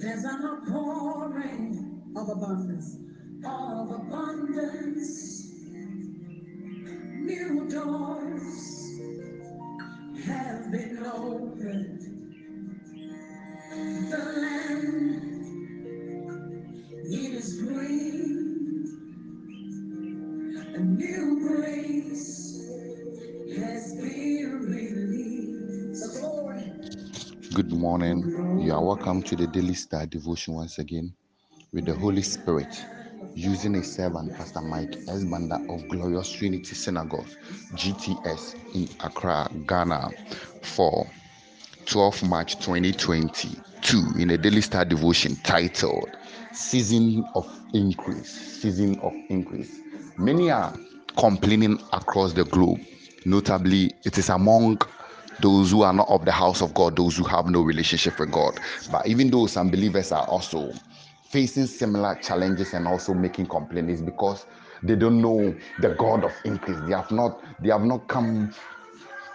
There's an outpouring of abundance, of abundance. New doors have been opened. The land it is green. A new grace has been released. Good morning. Welcome to the Daily Star Devotion once again with the Holy Spirit using a servant, Pastor Mike S. Of Glorious Trinity Synagogue, GTS in Accra, Ghana, for 12 March 2022 in a Daily Star Devotion titled Season of Increase. Season of Increase. Many are complaining across the globe. Notably, it is among those who are not of the house of God, those who have no relationship with God. But even though some believers are also facing similar challenges and also making complaints because they don't know the God of increase. They have not they have not come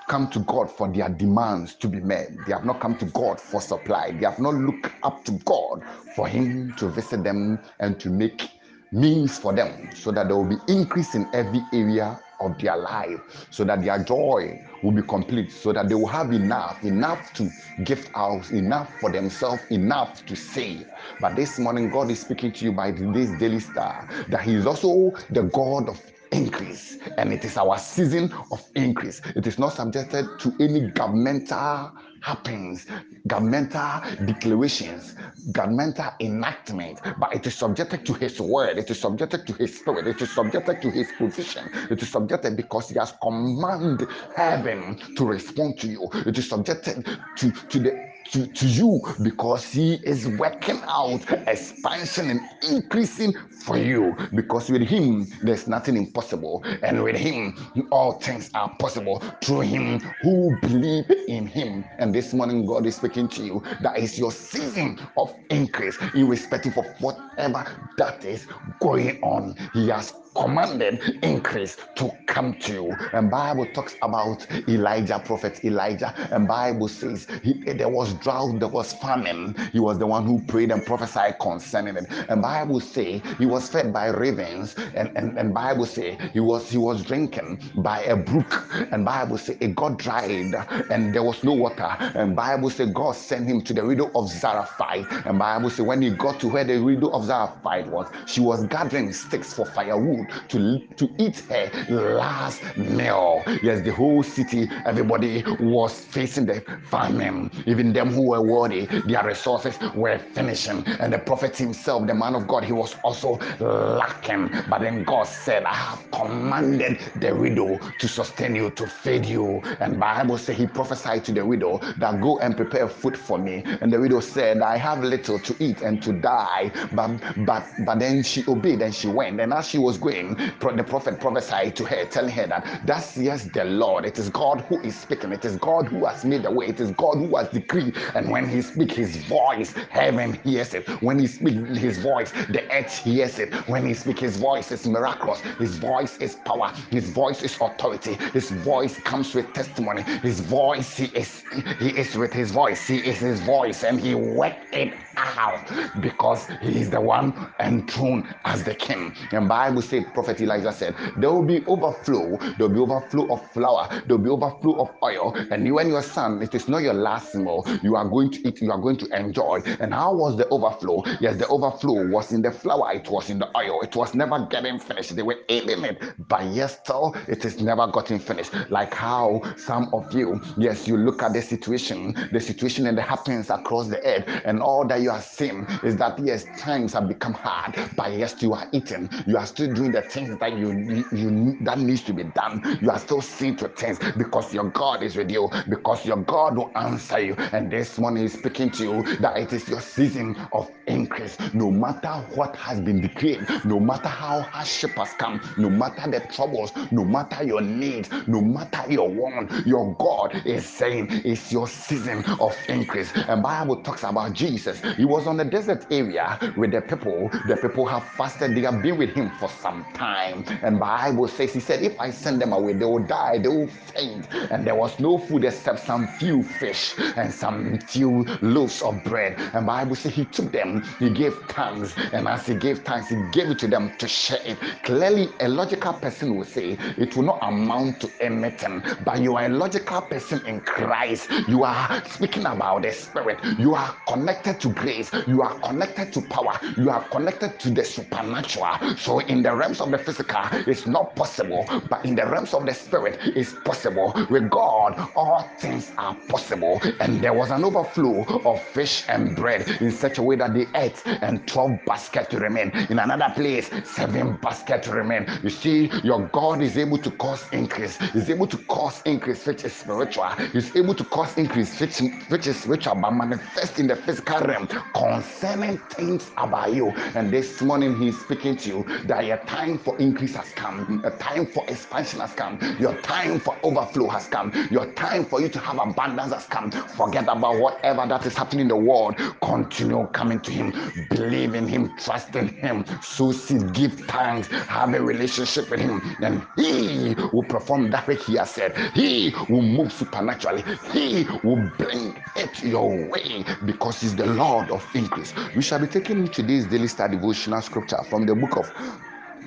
come to God for their demands to be met. They have not come to God for supply. They have not looked up to God for Him to visit them and to make means for them so that there will be increase in every area of their life so that their joy will be complete so that they will have enough enough to gift out enough for themselves enough to save but this morning god is speaking to you by this daily star that he is also the god of increase and it is our season of increase. It is not subjected to any governmental happens, governmental declarations, governmental enactment, but it is subjected to His word, it is subjected to His spirit, it is subjected to His provision, it is subjected because He has commanded heaven to respond to you, it is subjected to, to the to, to you because he is working out expansion and increasing for you. Because with him there's nothing impossible. And with him all things are possible through him who believe in him. And this morning god is speaking to you. That is your season of increase irrespective of whatever that is going on. He has commanded increase to come to you. And bible talks about elijah prophet elijah. And bible says he, there was drought there was famine. He was the one who prayed and prophesied concerning it. And bible say he was fed by ravens. And, and, and bible say he was he was drinking by a brook. And bible say it got dried and there was no water. And bible say god sent him to the widow of zarephath. And bible say when he got to where the widow of zarephath was she was gathering sticks for firewood to, to eat her last meal. Yes, the whole city, everybody was facing the famine. Even them who were worthy, their resources were finishing. And the prophet himself, the man of God, he was also lacking. But then God said, I have commanded the widow to sustain you, to feed you. And Bible says he prophesied to the widow that go and prepare food for me. And the widow said, I have little to eat and to die. But but but then she obeyed and she went. And as she was going, the prophet prophesied to her, telling her that that's yes, the Lord. It is God who is speaking. It is God who has made the way. It is God who has decreed. And when He speaks His voice, heaven hears it. When He speaks His voice, the earth hears it. When He speaks His voice, is miraculous. His voice is power. His voice is authority. His voice comes with testimony. His voice, He is He is with His voice. He is His voice, and He worked it out because He is the one enthroned as the King. And Bible says prophet Elijah said, There will be overflow, there will be overflow of flour, there will be overflow of oil. And you and your son, it is not your last meal. You are going to eat, you are going to enjoy. And how was the overflow? Yes, the overflow was in the flour, it was in the oil, it was never getting finished. They were eating it, but yes, still it is never gotten finished. Like how some of you, yes, you look at the situation, the situation and the happens across the earth, and all that you are seeing is that yes, times have become hard, but yes, you are eating, you are still doing the things that you you that needs to be done. You are still seeing to things because your God is with you, because your God will answer you. And this morning is speaking to you that it is your season of increase. No matter what has been decreed, no matter how hardship has come, no matter the troubles, no matter your needs, no matter your want, your God is saying it's your season of increase. And Bible talks about Jesus. He was on the desert area with the people. The people have fasted. They have been with him for some some time. And Bible says, He said, If I send them away, they will die, they will faint. And there was no food except some few fish and some few loaves of bread. And Bible says He took them, He gave thanks, and as He gave thanks, He gave it to them to share it. Clearly, a logical person will say it will not amount to anything, but you are a logical person in Christ. You are speaking about the Spirit. You are connected to grace. You are connected to power. You are connected to the supernatural. So, in the realms of the physical, it's not possible, but in the realms of the Spirit, it's possible. With God, all things are possible. And there was an overflow of fish and bread in such a way that they ate, and 12 baskets remain. In another place, seven baskets remain. You see, your God is able to cause increase, is able to cause increase, which is spiritual, is able to cause increase, which, which is spiritual, but manifest in the physical realm concerning things about you. And this morning, He's speaking to you that your time for increase has come, a time for expansion has come, your time for overflow has come, your time for you to have abundance has come. Forget about whatever that is happening in the world. Continue coming to Him, believe in Him, trust in Him, so seek, give thanks, have a relationship with Him, Then He will perform that which He has said. He will move supernaturally. He will bring it your way because He's the Lord of increase. We shall be taking you today's daily star devotional scripture from the book of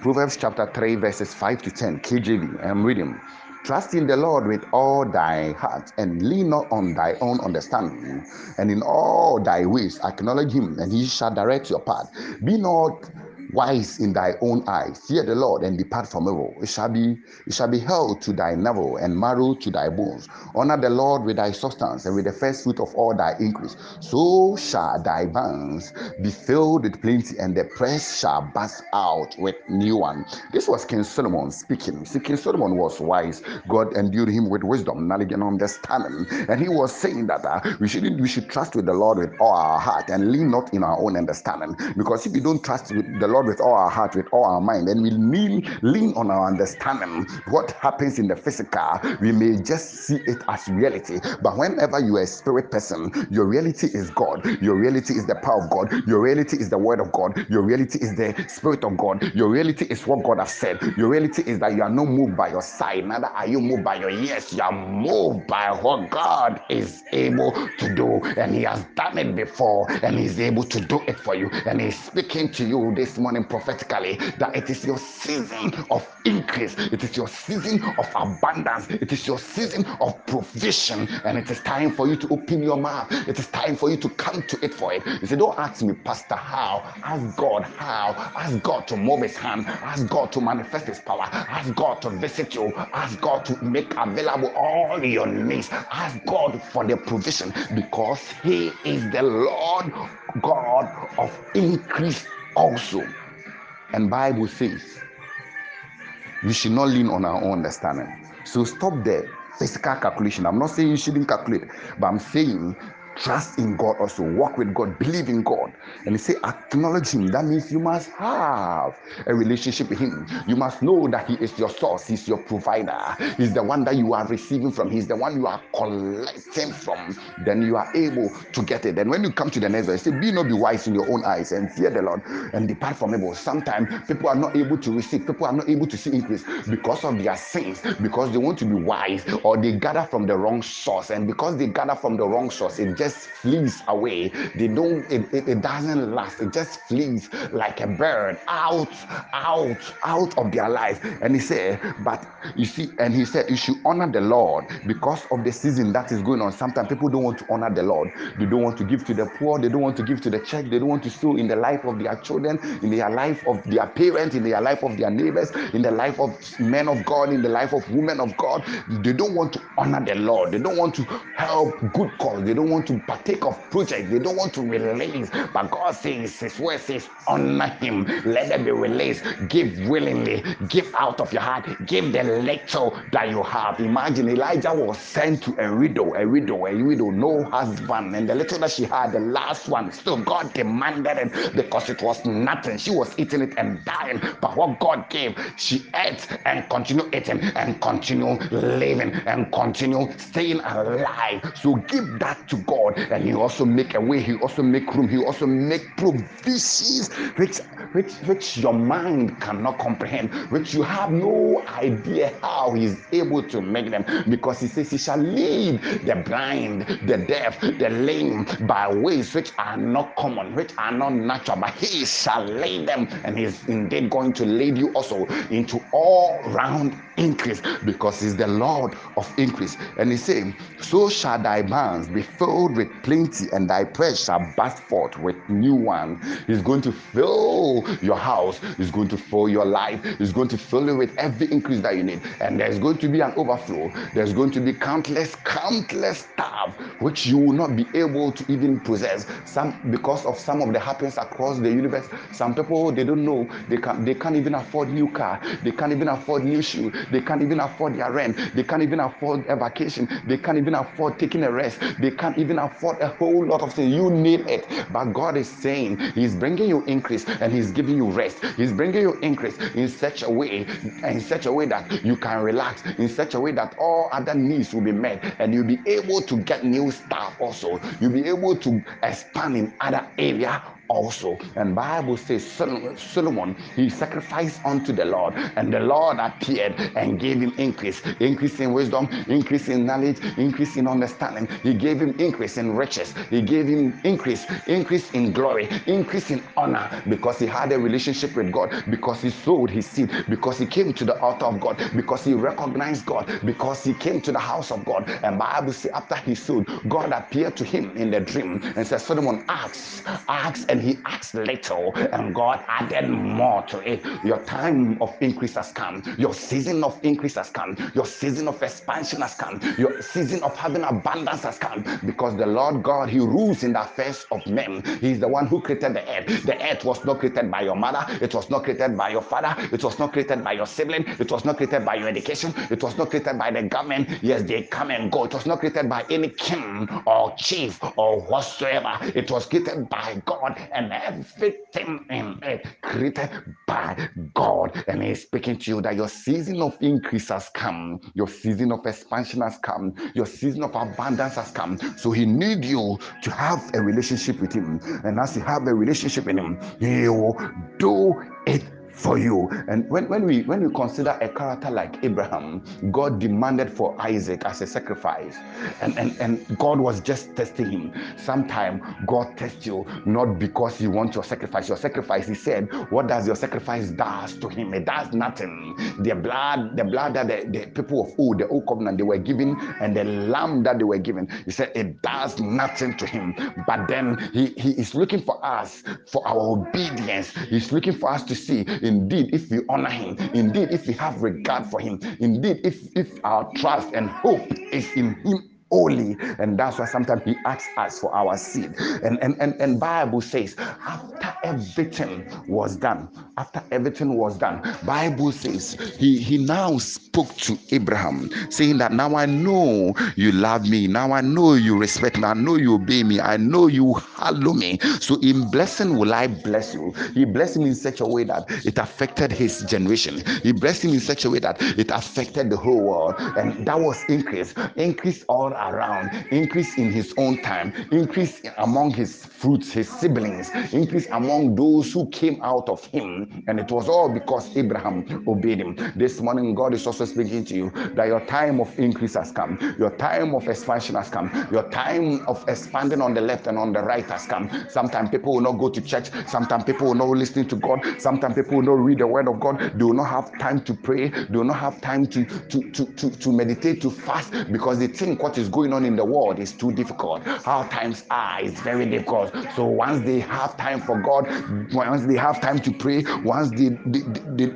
Proverbs chapter 3, verses 5 to 10, KJV. I'm reading. Trust in the Lord with all thy heart and lean not on thy own understanding. And in all thy ways acknowledge him, and he shall direct your path. Be not wise in thy own eyes. Fear the Lord and depart from evil. It shall be it shall be held to thy navel and marrow to thy bones. Honor the Lord with thy substance and with the first fruit of all thy increase. So shall thy barns be filled with plenty, and the press shall burst out with new one. This was King Solomon speaking. See, King Solomon was wise. God endued him with wisdom, knowledge, and understanding. And he was saying that uh, we shouldn't we should trust with the Lord with all our heart and lean not in our own understanding. Because if you don't trust with the Lord Lord with all our heart, with all our mind, and we lean, lean on our understanding. What happens in the physical, we may just see it as reality. But whenever you are a spirit person, your reality is God. Your reality is the power of God. Your reality is the word of God. Your reality is the spirit of God. Your reality is what God has said. Your reality is that you are not moved by your side, neither are you moved by your ears. You are moved by what God is able to do, and He has done it before, and He's able to do it for you. And He's speaking to you this morning morning prophetically that it is your season of increase, it is your season of abundance, it is your season of provision, and it is time for you to open your mouth. It is time for you to come to it for it. You say, Don't ask me, Pastor, how? Ask God how. Ask God to move his hand, ask God to manifest his power, ask God to visit you, ask God to make available all your needs, ask God for the provision because he is the Lord God of increase also. And Bible says we should not lean on our own understanding. So stop the physical calculation. I'm not saying you shouldn't calculate, but I'm saying trust in God also, walk with God, believe in God. And he say, acknowledge him. That means you must have a relationship with him. You must know that he is your source, he's your provider, he's the one that you are receiving from, he's the one you are collecting from. Then you are able to get it. And when you come to the next verse, say, Be not be wise in your own eyes and fear the Lord and depart from evil. Sometimes people are not able to receive, people are not able to see increase because of their sins, because they want to be wise or they gather from the wrong source. And because they gather from the wrong source, it just just flees away. They don't, it, it, it doesn't last. It just flees like a bird out, out, out of their life. And he said, but you see, and he said, you should honor the Lord because of the season that is going on. Sometimes people don't want to honor the Lord. They don't want to give to the poor. They don't want to give to the church. They don't want to sow in the life of their children, in their life of their parents, in their life of their neighbors, in the life of men of God, in the life of women of God. They don't want to honor the Lord. They don't want to help good cause. They don't want to partake of projects they don't want to release. But God says, His word says, honor Him. Let them be released. Give willingly. Give out of your heart. Give the little that you have. Imagine Elijah was sent to a widow, a widow, a widow, no husband, and the little that she had, the last one, still God demanded it because it was nothing. She was eating it and dying. But what God gave, she ate and continued eating and continue living and continue staying alive. So give that to God and he also make a way he also make room he also make provisions which which which your mind cannot comprehend, which you have no idea how he's able to make them. Because he says he shall lead the blind, the deaf, the lame by ways which are not common, which are not natural, but he shall lead them, and he's indeed going to lead you also into all round increase because he's the Lord of increase. And he's saying, So shall thy barns be filled with plenty, and thy press shall burst forth with new wine. He's going to fill your house, he's going to fill your life, he's going to fill you with every increase that you need. And there's going to be an overflow. There's going to be countless, countless stuff which you will not be able to even possess. Some because of some of the happens across the universe. Some people they don't know they can they can't even afford new car, they can't even afford new shoe, they can't even afford their rent, they can't even afford a vacation, they can't even afford taking a rest, they can't even afford a whole lot of things. You need it. But God is saying He's bringing you increase and He's giving you rest. He's bringing you increase in such a way, in such a way that you can relax, in such a way that all other needs will be met, and you'll be able to get new stuff also. You'll be able to expand in other area also. And Bible says Solomon he sacrificed unto the Lord, and the Lord appeared and gave him increase, increase in wisdom, increase in knowledge, increase in understanding. He gave him increase in riches. He gave him increase, increase in glory, increase in honor because he had a relationship with God, because he sowed his seed, because he came to the altar of God, because he recognized God, because he came to the house of God. And Bible says after he sowed, God appeared to him in the dream and said, Solomon, ask, ask, and and he asked little, and God added more to it. Your time of increase has come. Your season of increase has come. Your season of expansion has come. Your season of having abundance has come because the Lord God, He rules in the affairs of men. He's the one who created the earth. The earth was not created by your mother, it was not created by your father, it was not created by your sibling, it was not created by your education, it was not created by the government. Yes, they come and go. It was not created by any king or chief or whatsoever. It was created by God and everything in it created by God. And He's speaking to you that your season of increase has come, your season of expansion has come, your season of abundance has come. So He needs you to have a relationship with Him. And as you have a relationship with Him, He will do it for you. And when, when we when we consider a character like Abraham, God demanded for Isaac as a sacrifice. And, and, and God was just testing him. Sometimes God tests you not because he wants your sacrifice. Your sacrifice, he said, what does your sacrifice does to him? It does nothing. The blood, the blood that the, the people of old, the old covenant, they were given, and the lamb that they were given, he said it does nothing to him. But then he, he is looking for us for our obedience. He's looking for us to see Indeed, if we honor him, indeed, if we have regard for him, indeed, if, if our trust and hope is in him only and that's why sometimes he asks us for our seed. And and and, and bible says after everything was done after everything was done bible says he he now spoke to abraham saying that now i know you love me. Now i know you respect me. I know you obey me. I know you hallow me. So in blessing will i bless you. He blessed him in such a way that it affected his generation. He blessed him in such a way that it affected the whole world. And that was increase. Increase all around, increase in his own time, increase among his fruits, his siblings, increase among those who came out of him. And it was all because Abraham obeyed him. This morning, God is also speaking to you that your time of increase has come, your time of expansion has come, your time of expanding on the left and on the right has come. Sometimes people will not go to church, sometimes people will not listen to God, sometimes people will not read the word of God, they will not have time to pray, they will not have time to, to, to, to, to meditate, to fast, because they think what is going on in the world is too difficult. How times are is very difficult. So once they have time for God, once they have time to pray, once they, they, they, they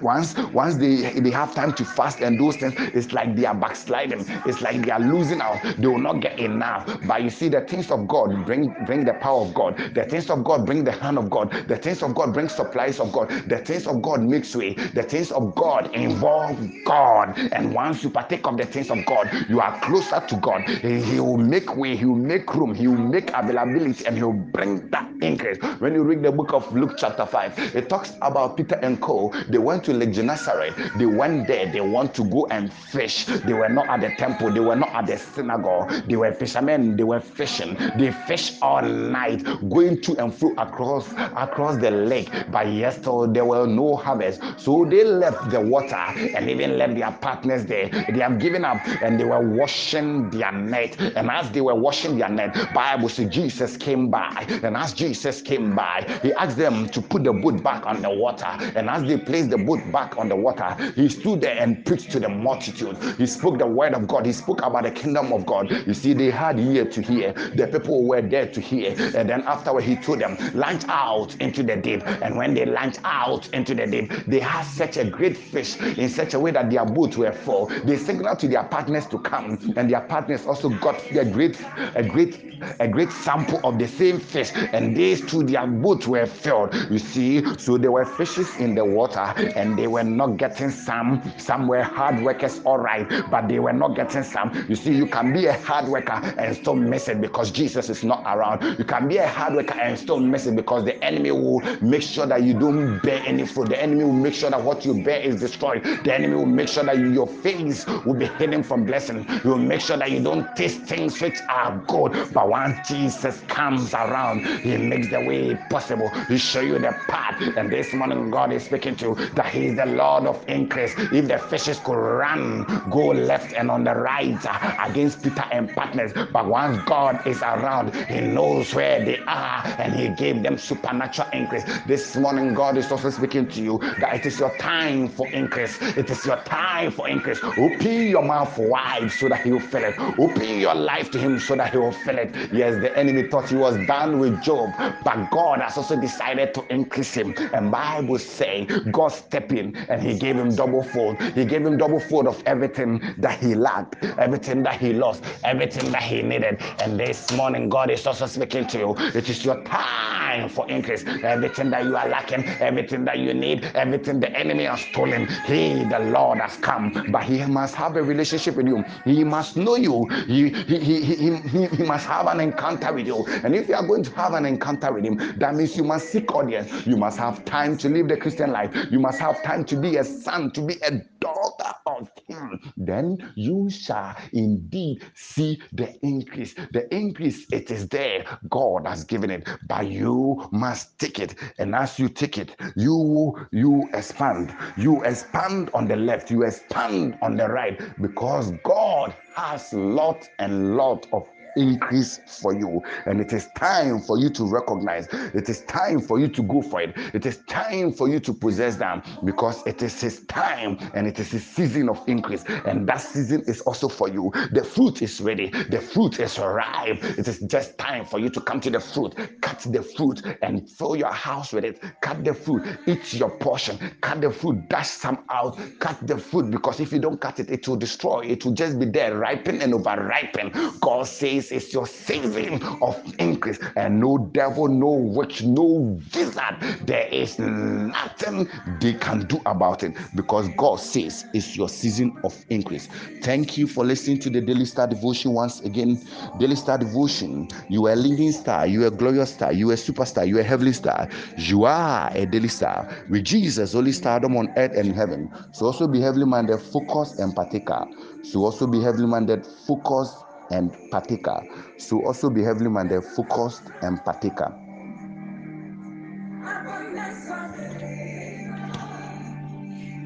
once once they they have time to fast and those things, it's like they are backsliding. It's like they are losing out. They will not get enough. But you see, the things of God bring bring the power of God. The things of God bring the hand of God. The things of God bring supplies of God. The things of God makes way. The things of God involve God. And once you partake of the things of God, you are closer to God, he, he will make way, he will make room, he will make availability, and he will bring that increase. When you read the book of Luke, chapter 5, it talks about Peter and Co. They went to Lake Gennesaret, they went there, they want to go and fish. They were not at the temple, they were not at the synagogue, they were fishermen, they were fishing. They fished all night, going to and fro across across the lake. But yes, there were no harvest. So they left the water and even left their partners there. They have given up and they were washing their net. And as they were washing their net, Bible says Jesus came by. And as Jesus came by, he asked them to put the boat back on the water. And as they placed the boat back on the water, he stood there and preached to the multitude. He spoke the word of God. He spoke about the kingdom of God. You see, they had ear to hear. The people were there to hear. And then afterward, he told them, launch out into the deep. And when they launched out into the deep, they had such a great fish in such a way that their boats were full. They signaled to their partners to come, and their partners also got a great, a great, a great sample of the same fish, and these two their boats were filled. You see, so there were fishes in the water, and they were not getting some. Some were hard workers, all right, but they were not getting some. You see, you can be a hard worker and still miss it because Jesus is not around. You can be a hard worker and still miss it because the enemy will make sure that you don't bear any fruit. The enemy will make sure that what you bear is destroyed. The enemy will make sure that your face will be hidden from blessing. You will make sure that you don't taste things which are good. But once Jesus comes around, he makes the way possible. He show you the path. And this morning, God is speaking to you that He is the Lord of increase. If the fishes could run, go left and on the right uh, against Peter and partners, but once God is around, He knows where they are and He gave them supernatural increase. This morning, God is also speaking to you that it is your time for increase. It is your time for increase. Open your mouth wide so that will fill it. Open your life to Him so that He will fill it. Yes, the enemy thought he was done with Job, but God has also decided to increase him. And Bible say God stepped in and He gave him double fold. He gave him double fold of everything that he lacked, everything that he lost, everything that he needed. And this morning, God is also speaking to you. It is your time for increase. Everything that you are lacking, everything that you need, everything the enemy has stolen, He, the Lord, has come. But He must have a relationship with you. He must know you. He, he, he, he, he, he must have an encounter with you. And if you are going to have an encounter with Him, that means you must seek audience. You must have time to live the Christian life. You must have time to be a son, to be a daughter of Him. Then you shall indeed see the increase. The increase, it is there. God has given it, but you must take it. And as you take it, you you expand. You expand on the left. You expand on the right because God has lot and lot of increase for you. And it is time for you to recognize. It is time for you to go for it. It is time for you to possess them because it is his time and it is his season of increase. And that season is also for you. The fruit is ready. The fruit is ripe. It is just time for you to come to the fruit. Cut the fruit and fill your house with it. Cut the fruit. Eat your portion. Cut the fruit. Dash some out. Cut the fruit because if you don't cut it, it will destroy. It will just be there, ripen and over ripen. God says is your season of increase, and no devil, no witch, no wizard, there is nothing they can do about it because God says it's your season of increase. Thank you for listening to the Daily Star Devotion once again. Daily Star Devotion, you are a living star, you are a glorious star, you are a superstar, you are a heavenly star, you are a daily star with Jesus, only stardom on earth and heaven. So also be heavenly minded, focused, and partaker. So also be heavenly minded, focused, and partaker. So also be heavily minded, focused, and partaker.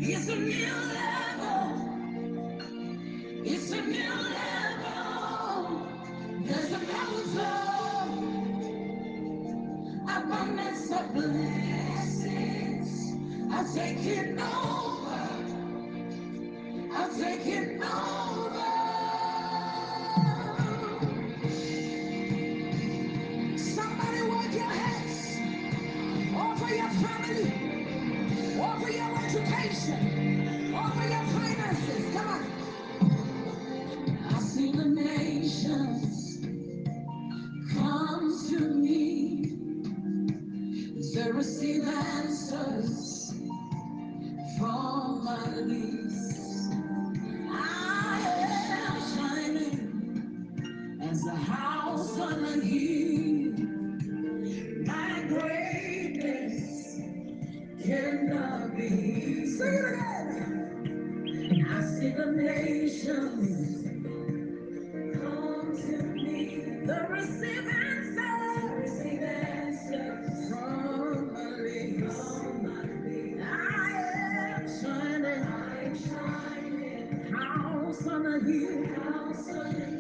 It's a new level. House on a hill, house on a hill.